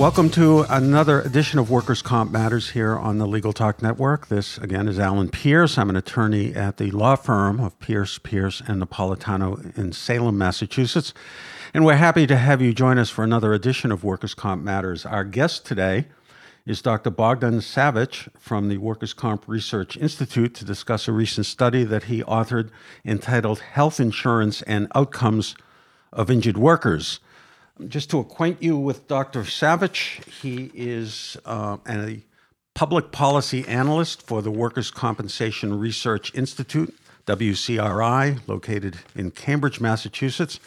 Welcome to another edition of Workers' Comp Matters here on the Legal Talk Network. This, again, is Alan Pierce. I'm an attorney at the law firm of Pierce, Pierce, and Napolitano in Salem, Massachusetts. And we're happy to have you join us for another edition of Workers' Comp Matters. Our guest today is Dr. Bogdan Savych from the Workers' Comp Research Institute to discuss a recent study that he authored entitled Health Insurance and Outcomes of Injured Workers. Just to acquaint you with Dr. Savych, he is uh, a public policy analyst for the Workers' Compensation Research Institute, WCRI, located in Cambridge, Massachusetts.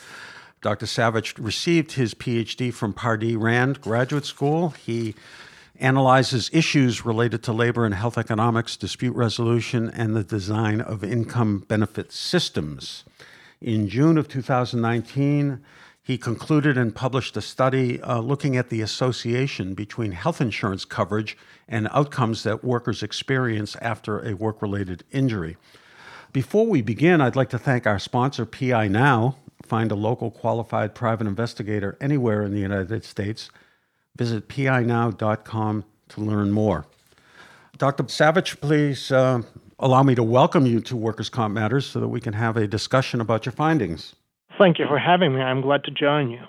Dr. Savych received his PhD from Pardee Rand Graduate School. He analyzes issues related to labor and health economics, dispute resolution, and the design of income benefit systems. In June of 2019, he concluded and published a study uh, looking at the association between health insurance coverage and outcomes that workers experience after a work related injury. Before we begin, I'd like to thank our sponsor, PI Now. Find a local qualified private investigator anywhere in the United States. Visit pinow.com to learn more. Dr. Savych, please uh, allow me to welcome you to Workers' Comp Matters so that we can have a discussion about your findings. Thank you for having me. I'm glad to join you.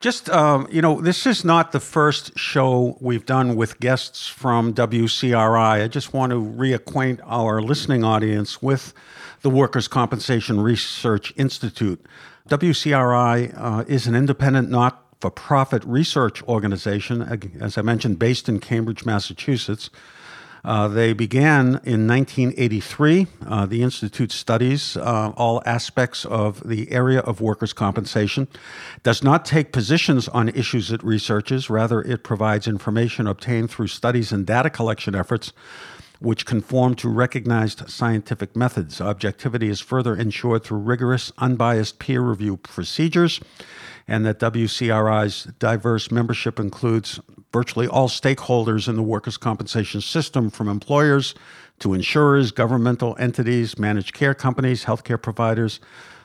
Just, um, you know, this is not the first show we've done with guests from WCRI. I just want to reacquaint our listening audience with the Workers' Compensation Research Institute. WCRI uh, is an independent, not for profit research organization, as I mentioned, based in Cambridge, Massachusetts. Uh, they began in 1983. Uh, the Institute studies uh, all aspects of the area of workers' compensation, does not take positions on issues it researches, rather, it provides information obtained through studies and data collection efforts which conform to recognized scientific methods. Objectivity is further ensured through rigorous, unbiased peer review procedures, and that WCRI's diverse membership includes virtually all stakeholders in the workers' compensation system, from employers to insurers, governmental entities, managed care companies, healthcare providers,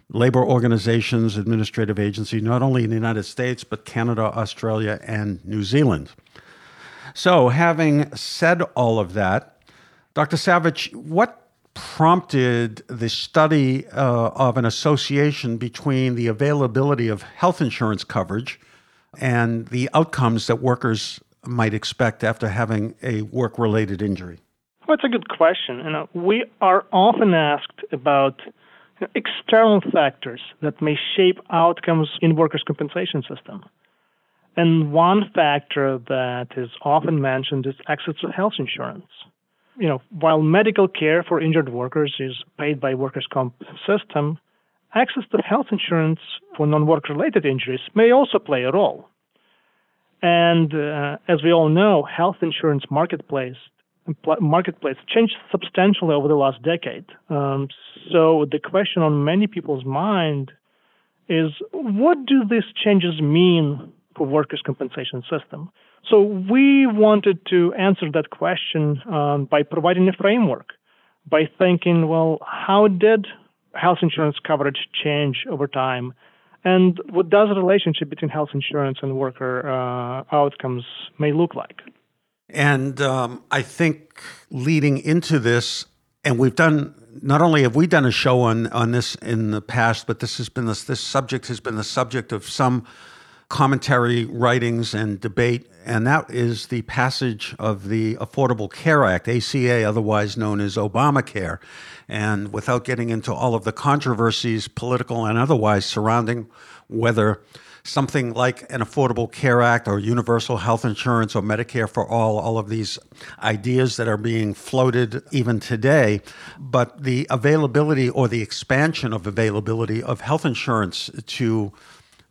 labor organizations, administrative agencies, not only in the United States, but Canada, Australia, and New Zealand. So, having said all of that, Dr. Savych, what prompted the study uh, of an association between the availability of health insurance coverage and the outcomes that workers might expect after having a work related injury? Well, it's a good question. You know, we are often asked about external factors that may shape outcomes in workers' compensation system. And one factor that is often mentioned is access to health insurance. You know, while medical care for injured workers is paid by workers' comp system, access to health insurance for non-work related injuries may also play a role. And uh, as we all know, health insurance marketplace marketplace changed substantially over the last decade. Um, so the question on many people's mind is, what do these changes mean for workers' compensation system? So we wanted to answer that question um, by providing a framework, by thinking, well, how did health insurance coverage change over time? and what does the relationship between health insurance and worker uh, outcomes may look like. And um, I think leading into this, and we've done not only have we done a show on on this in the past, but this has been this this subject has been the subject of some commentary, writings, and debate, and that is the passage of the Affordable Care Act, ACA, otherwise known as Obamacare. And without getting into all of the controversies, political and otherwise, surrounding whether something like an Affordable Care Act or universal health insurance or Medicare for all, all of these ideas that are being floated even today, but the availability or the expansion of availability of health insurance to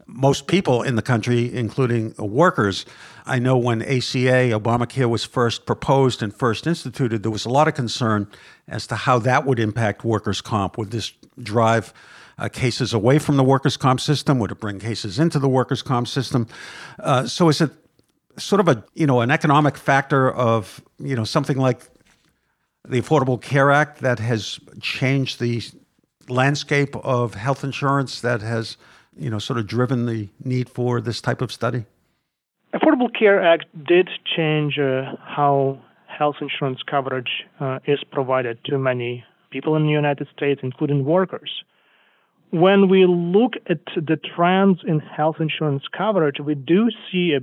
most people in the country, including workers. I know when ACA, Obamacare, was first proposed and first instituted, there was a lot of concern as to how that would impact workers' comp. Would this drive uh, cases away from the workers' comp system? Would it bring cases into the workers' comp system? Uh, so is it sort of a you know an economic factor of you know something like the Affordable Care Act that has changed the landscape of health insurance that has you know sort of driven the need for this type of study? Affordable Care Act did change uh, how health insurance coverage uh, is provided to many people in the United States, including workers. When we look at the trends in health insurance coverage, we do see a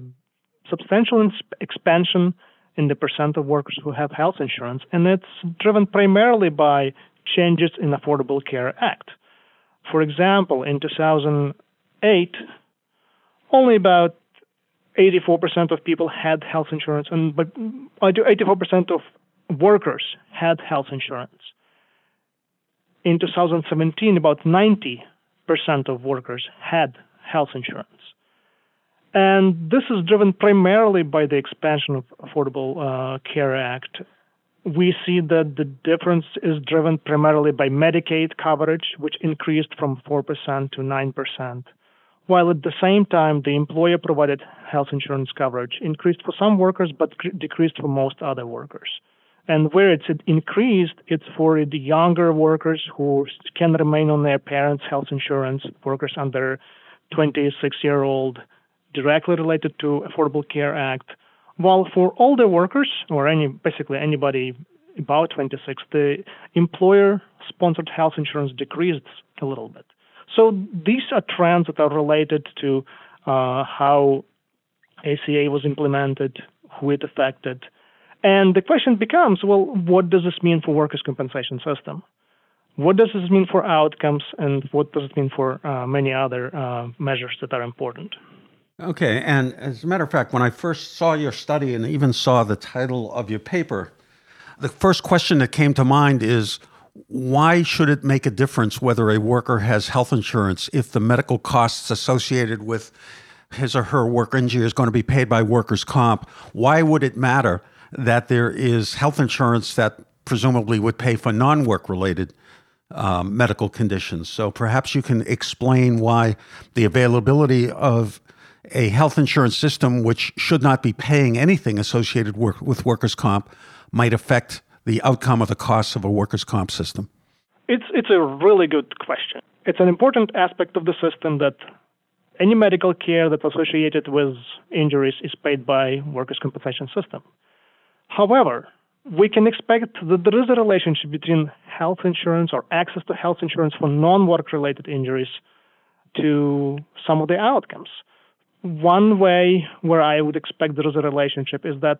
substantial expansion in the percent of workers who have health insurance, and it's driven primarily by changes in Affordable Care Act. For example, in 2008, only about 84% of people had health insurance, and but 84% of workers had health insurance. In 2017, about 90% of workers had health insurance. And this is driven primarily by the expansion of Affordable uh, Care Act. We see that the difference is driven primarily by Medicaid coverage, which increased from 4% to 9%, while at the same time, the employer provided health insurance coverage increased for some workers but decreased for most other workers. And where it's increased, it's for the younger workers who can remain on their parents' health insurance, workers under 26 year old directly related to Affordable Care Act. While for older workers or any basically anybody about 26, the employer-sponsored health insurance decreased a little bit. So these are trends that are related to uh, how ACA was implemented, who it affected, and the question becomes, well, what does this mean for workers' compensation system? What does this mean for outcomes, and what does it mean for uh, many other uh, measures that are important? Okay, and as a matter of fact, when I first saw your study and even saw the title of your paper, the first question that came to mind is why should it make a difference whether a worker has health insurance if the medical costs associated with his or her work injury is going to be paid by workers' comp? Why would it matter that there is health insurance that presumably would pay for non work related um, medical conditions? So perhaps you can explain why the availability of a health insurance system which should not be paying anything associated work, with workers' comp might affect the outcome of the costs of a workers' comp system? It's, it's a really good question. It's an important aspect of the system that any medical care that's associated with injuries is paid by workers' compensation system. However, we can expect that there is a relationship between health insurance or access to health insurance for non-work related injuries to some of the outcomes. One way where I would expect there is a relationship is that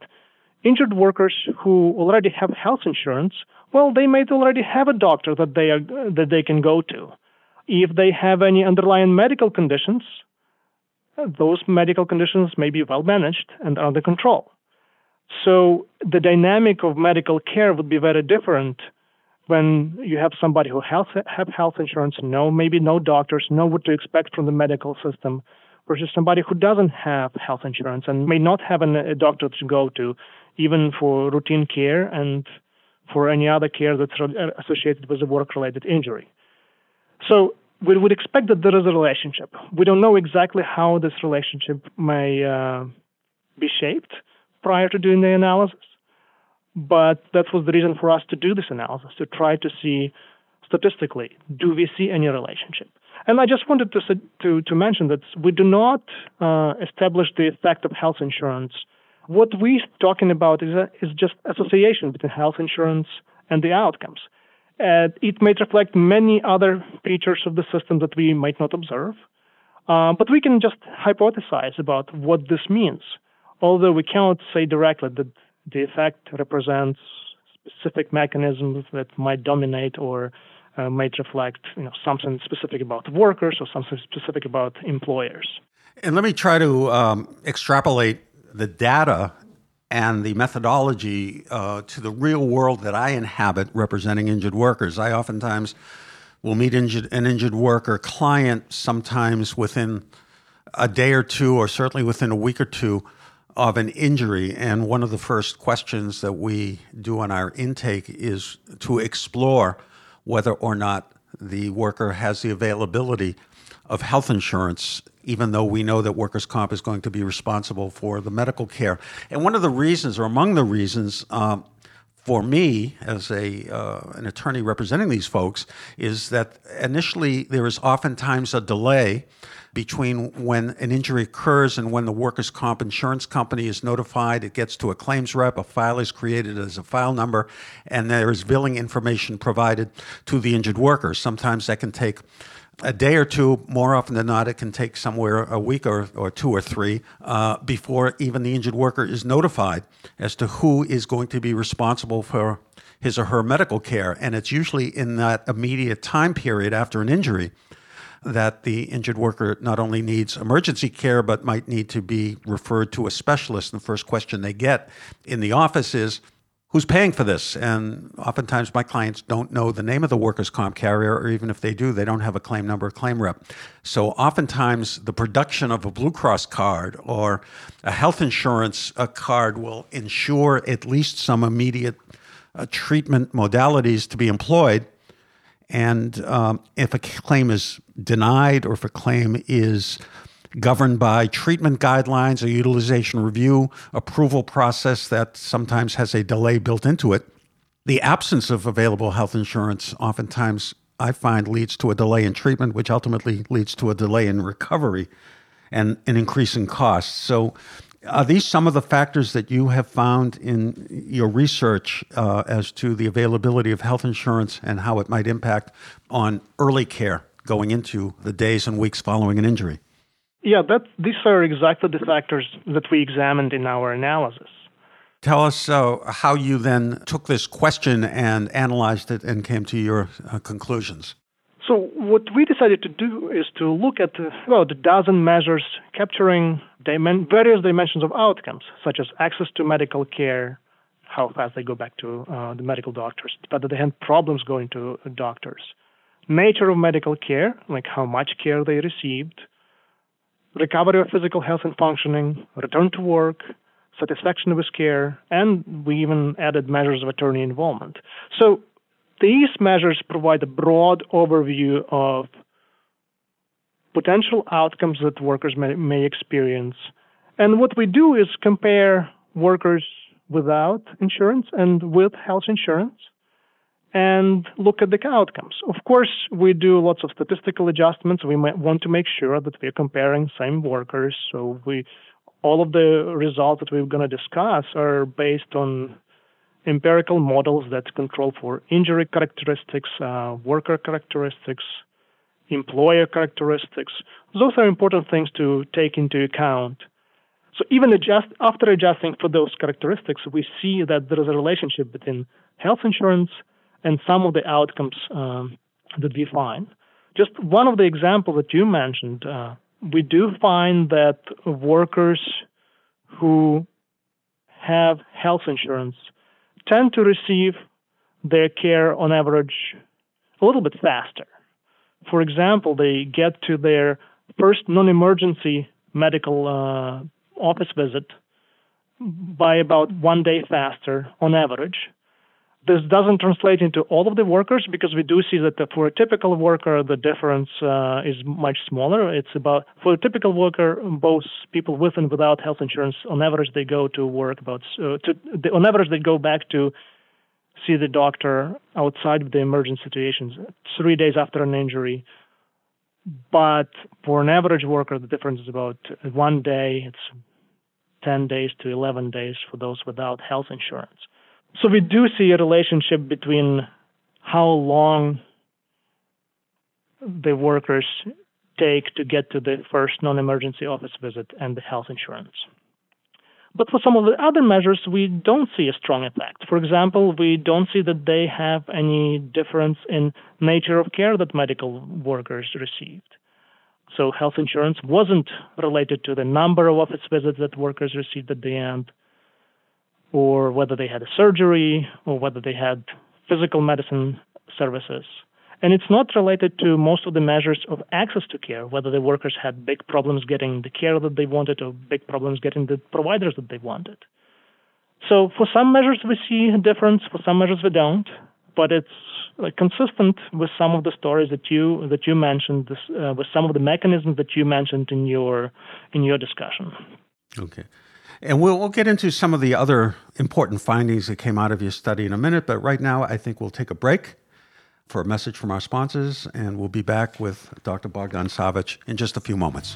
injured workers who already have health insurance, well, they might already have a doctor that they are, that they can go to. If they have any underlying medical conditions, those medical conditions may be well managed and under control. So the dynamic of medical care would be very different when you have somebody who has have health insurance, know maybe no doctors, know what to expect from the medical system, versus somebody who doesn't have health insurance and may not have an, a doctor to go to, even for routine care and for any other care that's associated with a work-related injury. So we would expect that there is a relationship. We don't know exactly how this relationship may uh, be shaped prior to doing the analysis, but that was the reason for us to do this analysis to try to see statistically do we see any relationship. And I just wanted to to, to mention that we do not uh, establish the effect of health insurance. What we're talking about is, a, is just association between health insurance and the outcomes. Uh, it may reflect many other features of the system that we might not observe, uh, but we can just hypothesize about what this means. Although we cannot say directly that the effect represents specific mechanisms that might dominate or uh, might reflect you know, something specific about workers or something specific about employers. And let me try to um, extrapolate the data and the methodology uh, to the real world that I inhabit representing injured workers. I oftentimes will meet injured, an injured worker client sometimes within a day or two, or certainly within a week or two, of an injury. And one of the first questions that we do on our intake is to explore whether or not the worker has the availability of health insurance, even though we know that workers' comp is going to be responsible for the medical care. And one of the reasons, or among the reasons, um, for me as a uh, an attorney representing these folks, is that initially there is oftentimes a delay between when an injury occurs and when the workers' comp insurance company is notified. It gets to a claims rep, a file is created as a file number, and there is billing information provided to the injured worker. Sometimes that can take a day or two. More often than not, it can take somewhere a week or, or two or three uh, before even the injured worker is notified as to who is going to be responsible for his or her medical care. And it's usually in that immediate time period after an injury that the injured worker not only needs emergency care, but might need to be referred to a specialist. And the first question they get in the office is, Who's paying for this? And oftentimes, my clients don't know the name of the workers' comp carrier, or even if they do, they don't have a claim number, claim rep. So, oftentimes, the production of a Blue Cross card or a health insurance a card will ensure at least some immediate uh, treatment modalities to be employed and um, if a claim is denied or if a claim is governed by treatment guidelines, a utilization review approval process that sometimes has a delay built into it, the absence of available health insurance oftentimes I find leads to a delay in treatment, which ultimately leads to a delay in recovery and an increase in costs. So are these some of the factors that you have found in your research uh, as to the availability of health insurance and how it might impact on early care going into the days and weeks following an injury? Yeah, that, these are exactly the factors that we examined in our analysis. Tell us uh, how you then took this question and analyzed it and came to your uh, conclusions. So what we decided to do is to look at uh, about a dozen measures capturing dimen- various dimensions of outcomes, such as access to medical care, how fast they go back to uh, the medical doctors, whether they have problems going to doctors, nature of medical care, like how much care they received, recovery of physical health and functioning, return to work, satisfaction with care, and we even added measures of attorney involvement. So these measures provide a broad overview of potential outcomes that workers may, may experience. And what we do is compare workers without insurance and with health insurance and look at the outcomes. Of course, we do lots of statistical adjustments. We want to make sure that we're comparing same workers. So we all of the results that we're going to discuss are based on empirical models that control for injury characteristics, uh, worker characteristics, employer characteristics. Those are important things to take into account. So even adjust, after adjusting for those characteristics, we see that there is a relationship between health insurance and some of the outcomes um, that we find. Just one of the examples that you mentioned, uh, we do find that workers who have health insurance tend to receive their care on average a little bit faster. For example, they get to their first non emergency medical uh, office visit by about one day faster on average. This doesn't translate into all of the workers because we do see that for a typical worker, the difference uh, is much smaller. It's about, for a typical worker, both people with and without health insurance, on average, they go to work about, uh, to, on average, they go back to see the doctor outside of the emergent situations three days after an injury. But for an average worker, the difference is about one day. It's 10 days to 11 days for those without health insurance. So we do see a relationship between how long the workers take to get to the first non emergency office visit and the health insurance. But for some of the other measures, we don't see a strong effect. For example, we don't see that they have any difference in nature of care that medical workers received. So health insurance wasn't related to the number of office visits that workers received at the end, or whether they had a surgery, or whether they had physical medicine services. And it's not related to most of the measures of access to care, whether the workers had big problems getting the care that they wanted or big problems getting the providers that they wanted. So for some measures we see a difference, for some measures we don't, but it's like, consistent with some of the stories that you that you mentioned, this, uh, with some of the mechanisms that you mentioned in your in your discussion. Okay. And we'll, we'll get into some of the other important findings that came out of your study in a minute, but right now I think we'll take a break for a message from our sponsors, and we'll be back with Dr. Bogdan Savych in just a few moments.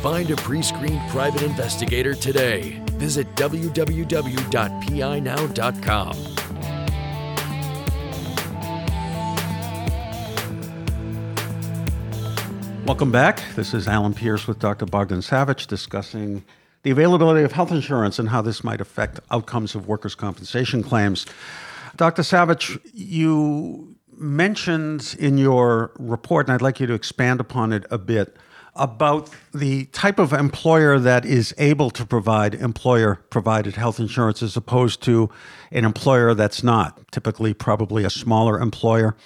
Find a pre screened private investigator today. Visit www.pinow.com. Welcome back. This is Alan Pierce with Dr. Bogdan Savych discussing the availability of health insurance and how this might affect outcomes of workers' compensation claims. Dr. Savych, you mentioned in your report, and I'd like you to expand upon it a bit, about the type of employer that is able to provide employer provided health insurance as opposed to an employer that's not typically probably a smaller employer.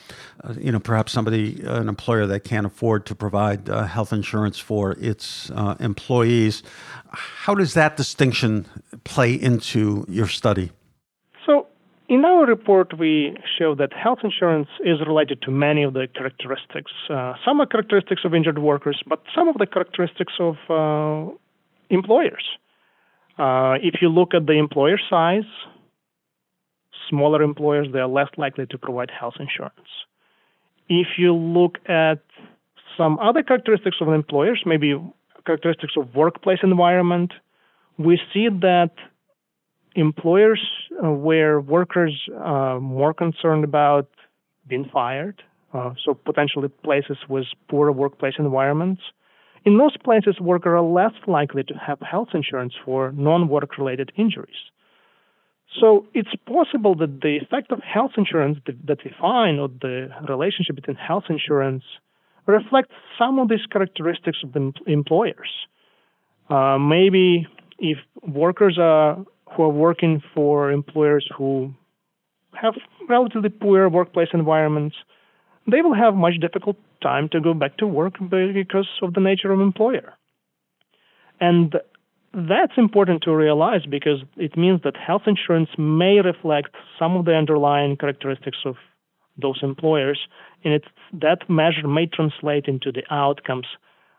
Uh, you know perhaps somebody an employer that can't afford to provide uh, health insurance for its uh, employees. How does that distinction play into your study in our report, we show that health insurance is related to many of the characteristics. Uh, some are characteristics of injured workers, but some of the characteristics of uh, employers. Uh, if you look at the employer size, smaller employers they are less likely to provide health insurance. If you look at some other characteristics of employers, maybe characteristics of workplace environment, we see that employers uh, where workers are more concerned about being fired, uh, so potentially places with poor workplace environments. In those places, workers are less likely to have health insurance for non-work related injuries. So it's possible that the effect of health insurance that we find, or the relationship between health insurance, reflects some of these characteristics of the employers. Uh, maybe if workers are who are working for employers who have relatively poor workplace environments, they will have much difficult time to go back to work because of the nature of employer. And that's important to realize because it means that health insurance may reflect some of the underlying characteristics of those employers, and it, that measure may translate into the outcomes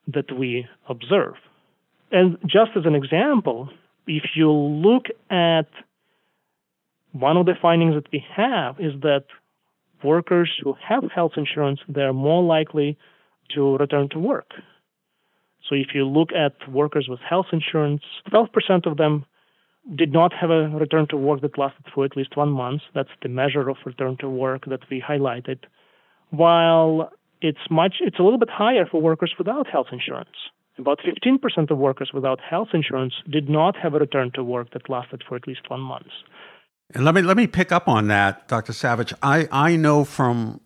that we observe. And just as an example, if you look at one of the findings that we have is that workers who have health insurance they're more likely to return to work. So if you look at workers with health insurance, 12% of them did not have a return to work that lasted for at least one month. That's the measure of return to work that we highlighted. While it's much, it's a little bit higher for workers without health insurance. About 15% of workers without health insurance did not have a return to work that lasted for at least one month. And let me let me pick up on that, Dr. Savych. I, I know from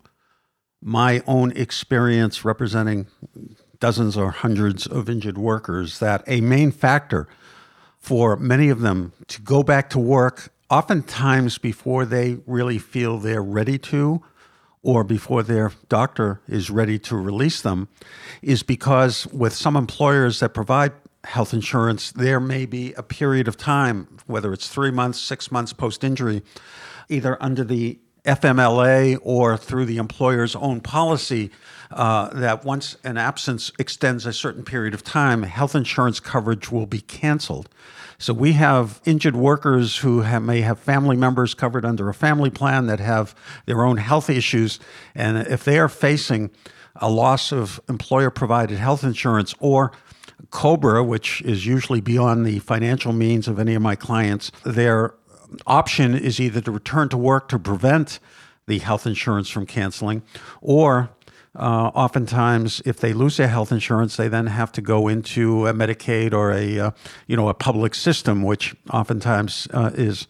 my own experience representing dozens or hundreds of injured workers that a main factor for many of them to go back to work, oftentimes before they really feel they're ready to, or before their doctor is ready to release them is because with some employers that provide health insurance, there may be a period of time, whether it's three months, six months post injury, either under the FMLA or through the employer's own policy, uh, that once an absence extends a certain period of time, health insurance coverage will be canceled. So we have injured workers who have, may have family members covered under a family plan that have their own health issues. And if they are facing a loss of employer provided health insurance or COBRA, which is usually beyond the financial means of any of my clients, their option is either to return to work to prevent the health insurance from canceling, or uh, oftentimes, if they lose their health insurance, they then have to go into a Medicaid or a uh, you know a public system, which oftentimes uh, is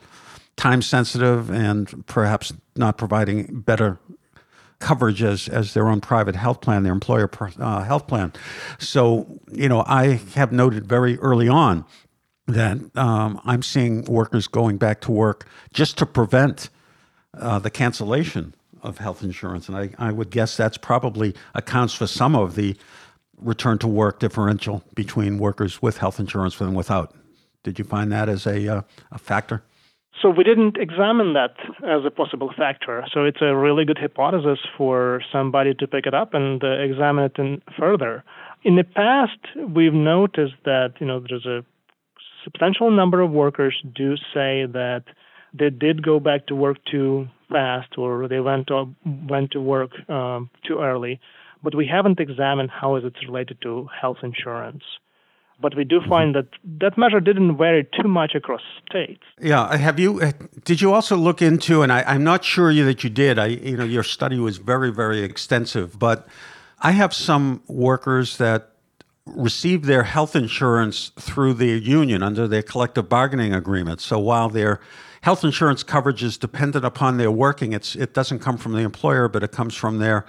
time sensitive and perhaps not providing better coverage as, as their own private health plan, their employer uh, health plan. So, you know, I have noted very early on that um, I'm seeing workers going back to work just to prevent uh, the cancellation of health insurance. And I, I would guess that's probably accounts for some of the return to work differential between workers with health insurance and without. Did you find that as a, uh, a factor? So we didn't examine that as a possible factor. So it's a really good hypothesis for somebody to pick it up and uh, examine it in further. In the past, we've noticed that you know there's a substantial number of workers do say that they did go back to work too fast or they went to, went to work um, too early, but we haven't examined how is it related to health insurance but we do find that that measure didn't vary too much across states. Yeah, have you? Uh, did you also look into? And I, am not sure that you did. I, you know, your study was very, very extensive. But I have some workers that receive their health insurance through the union under their collective bargaining agreement. So while their health insurance coverage is dependent upon their working, it's it doesn't come from the employer, but it comes from their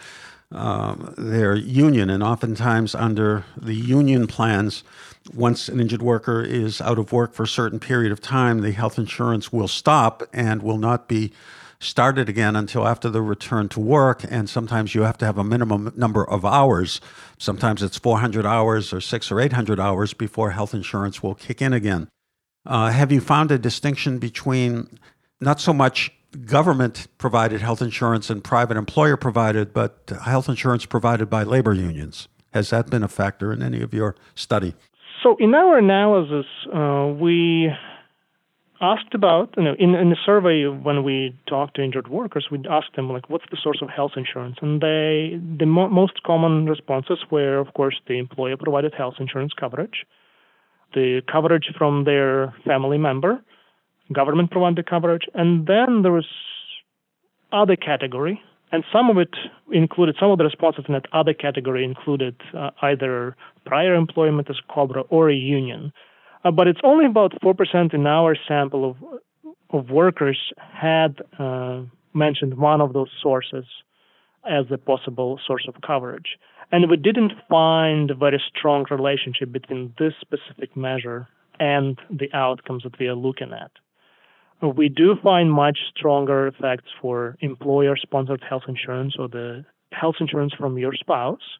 um, their union, and oftentimes under the union plans once an injured worker is out of work for a certain period of time, the health insurance will stop and will not be started again until after the return to work. And sometimes you have to have a minimum number of hours. Sometimes it's 400 hours or six or 800 hours before health insurance will kick in again. Uh, have you found a distinction between not so much government provided health insurance and private employer provided, but health insurance provided by labor unions? Has that been a factor in any of your study? So in our analysis, uh, we asked about you know in, in the survey when we talked to injured workers, we asked them like what's the source of health insurance, and they the mo- most common responses were of course the employer provided health insurance coverage, the coverage from their family member, government provided coverage, and then there was other category and some of it included some of the responses in that other category included uh, either prior employment as COBRA or a union. Uh, but it's only about 4% in our sample of, of workers had uh, mentioned one of those sources as a possible source of coverage. And we didn't find a very strong relationship between this specific measure and the outcomes that we are looking at we do find much stronger effects for employer sponsored health insurance or the health insurance from your spouse.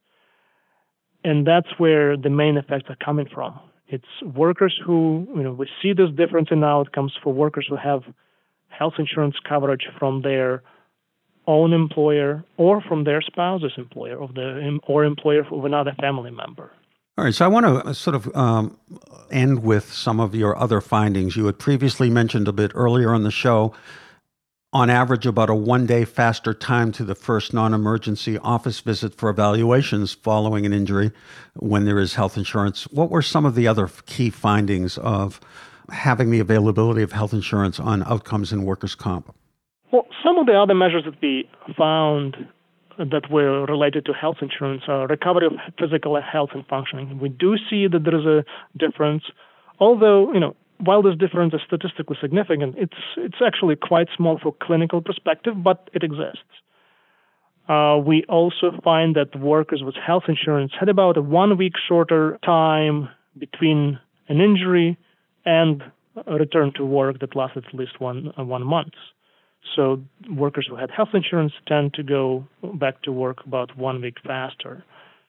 And that's where the main effects are coming from. It's workers who, you know, we see this difference in outcomes for workers who have health insurance coverage from their own employer or from their spouse's employer of the or employer of another family member. All right, so I want to uh, sort of um, end with some of your other findings. You had previously mentioned a bit earlier on the show, on average, about a one day faster time to the first non emergency office visit for evaluations following an injury when there is health insurance. What were some of the other key findings of having the availability of health insurance on outcomes in workers' comp? Well, some of the other measures that we found that were related to health insurance, uh, recovery of physical health and functioning. We do see that there is a difference, although you know while this difference is statistically significant, it's it's actually quite small for clinical perspective, but it exists. Uh, we also find that workers with health insurance had about a one week shorter time between an injury and a return to work that lasted at least one uh, one month. So workers who had health insurance tend to go back to work about one week faster.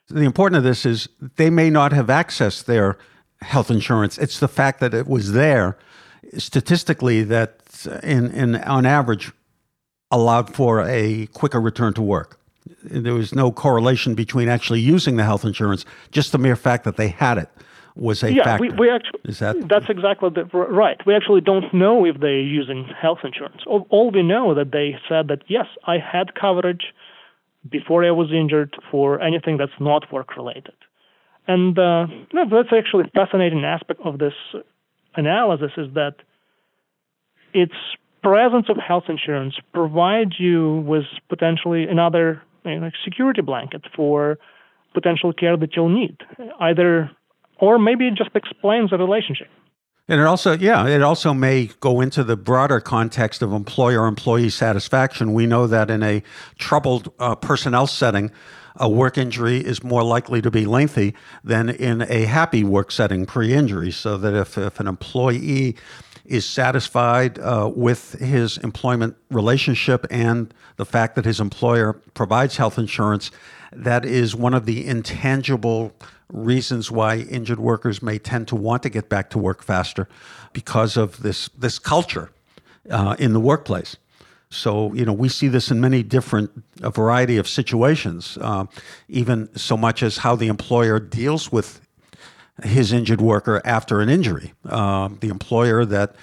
The important of this is they may not have accessed their health insurance. It's the fact that it was there statistically that uh, in, in on average allowed for a quicker return to work. There was no correlation between actually using the health insurance, just the mere fact that they had it was a yeah, factor. we, we actually, Is that that's exactly the, right. We actually don't know if they're using health insurance. All, all we know that they said that yes, I had coverage before I was injured for anything that's not work related, and uh, no, that's actually a fascinating aspect of this analysis is that it's presence of health insurance provides you with potentially another you know, security blanket for potential care that you'll need, either or maybe it just explains the relationship. And it also, yeah, it also may go into the broader context of employer employee satisfaction. We know that in a troubled uh, personnel setting, a work injury is more likely to be lengthy than in a happy work setting pre injury. So that if, if an employee is satisfied uh, with his employment relationship and the fact that his employer provides health insurance, that is one of the intangible reasons why injured workers may tend to want to get back to work faster because of this this culture uh, in the workplace. So you know we see this in many different a variety of situations, uh, even so much as how the employer deals with his injured worker after an injury. Uh, the employer that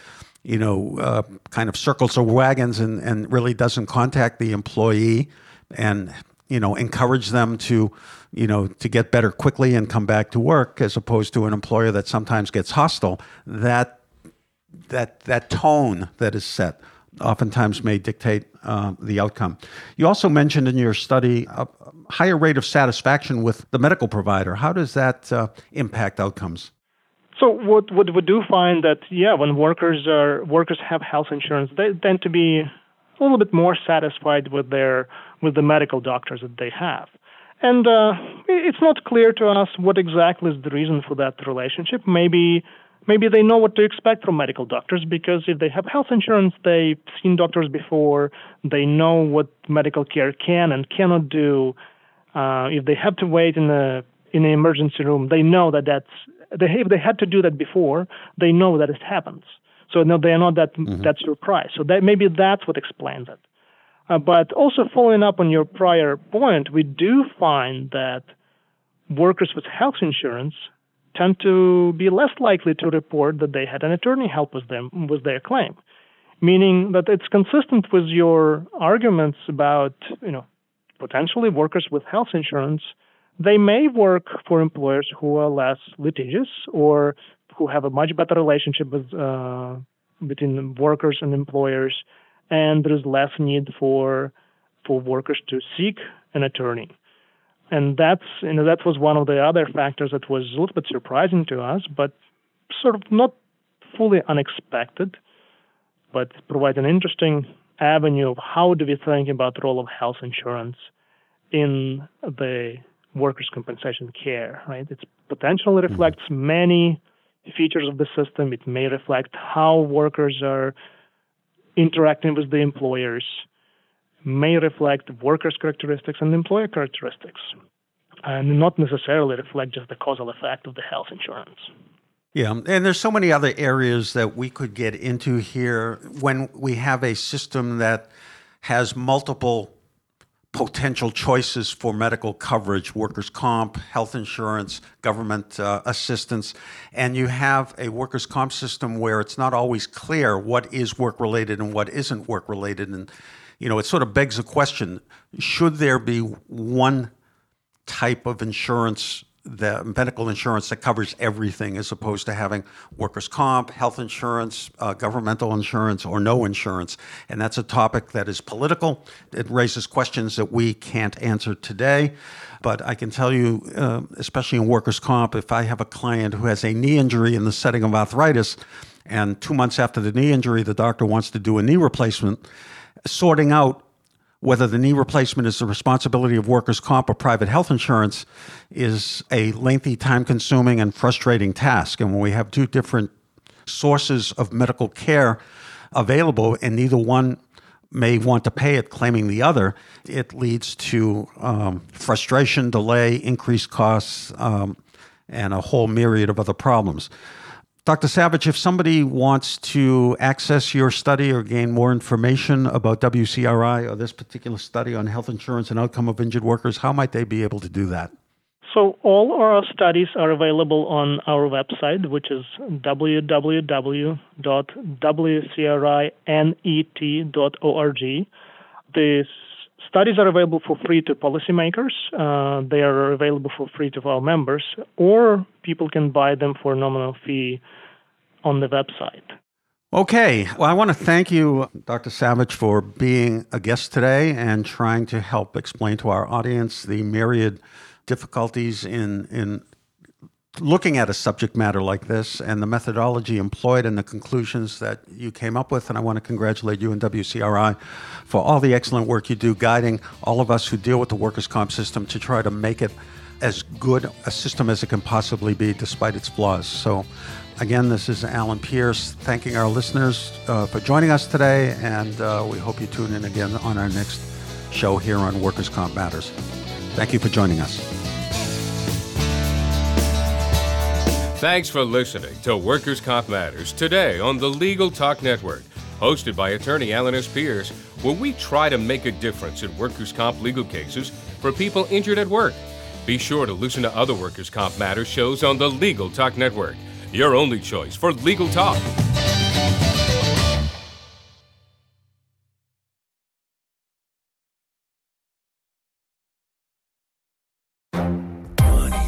you know uh, kind of circles the wagons and, and really doesn't contact the employee and you know encourage them to you know to get better quickly and come back to work as opposed to an employer that sometimes gets hostile that that that tone that is set oftentimes may dictate uh, the outcome. You also mentioned in your study a higher rate of satisfaction with the medical provider. How does that uh, impact outcomes? So what what we do find that yeah, when workers are workers have health insurance, they tend to be a little bit more satisfied with their with the medical doctors that they have. And uh, it's not clear to us what exactly is the reason for that relationship. Maybe maybe they know what to expect from medical doctors because if they have health insurance, they've seen doctors before, they know what medical care can and cannot do. Uh, if they have to wait in a in an emergency room, they know that that's they if they had to do that before, they know that it happens. So no, they are not that mm-hmm. that surprised. So that maybe that's what explains it. Uh, but also following up on your prior point, we do find that workers with health insurance tend to be less likely to report that they had an attorney help with them with their claim, meaning that it's consistent with your arguments about you know potentially workers with health insurance. They may work for employers who are less litigious or who have a much better relationship with uh, between workers and employers, and there is less need for for workers to seek an attorney. And that's you know that was one of the other factors that was a little bit surprising to us, but sort of not fully unexpected, but provides an interesting avenue of how do we think about the role of health insurance in the workers' compensation care, right? It potentially mm-hmm. reflects many features of the system. It may reflect how workers are interacting with the employers, may reflect workers' characteristics and employer characteristics, and not necessarily reflect just the causal effect of the health insurance. Yeah, and there's so many other areas that we could get into here when we have a system that has multiple potential choices for medical coverage workers' comp, health insurance, government uh, assistance. And you have a workers' comp system where it's not always clear what is work related and what isn't work related. And, you know, it sort of begs the question should there be one type of insurance the medical insurance that covers everything as opposed to having workers' comp, health insurance, uh, governmental insurance, or no insurance. And that's a topic that is political. It raises questions that we can't answer today. But I can tell you, uh, especially in workers' comp, if I have a client who has a knee injury in the setting of arthritis, and two months after the knee injury, the doctor wants to do a knee replacement, sorting out whether the knee replacement is the responsibility of workers' comp or private health insurance is a lengthy, time consuming, and frustrating task. And when we have two different sources of medical care available and neither one may want to pay it, claiming the other, it leads to um, frustration, delay, increased costs, um, and a whole myriad of other problems. Dr. Savych, if somebody wants to access your study or gain more information about WCRI or this particular study on health insurance and outcome of injured workers, how might they be able to do that? So, all our studies are available on our website, which is www.wcrinet.org. The studies are available for free to policymakers. Uh, they are available for free to our members, or people can buy them for a nominal fee on the website. Okay. Well, I want to thank you, Dr. Savych, for being a guest today and trying to help explain to our audience the myriad difficulties in, in looking at a subject matter like this and the methodology employed and the conclusions that you came up with. And I want to congratulate you and WCRI for all the excellent work you do guiding all of us who deal with the workers' comp system to try to make it as good a system as it can possibly be despite its flaws. So Again, this is Alan Pierce thanking our listeners uh, for joining us today, and uh, we hope you tune in again on our next show here on Workers' Comp Matters. Thank you for joining us. Thanks for listening to Workers' Comp Matters today on the Legal Talk Network, hosted by attorney Alan S. Pierce, where we try to make a difference in workers' comp legal cases for people injured at work. Be sure to listen to other Workers' Comp Matters shows on the Legal Talk Network your only choice for legal talk.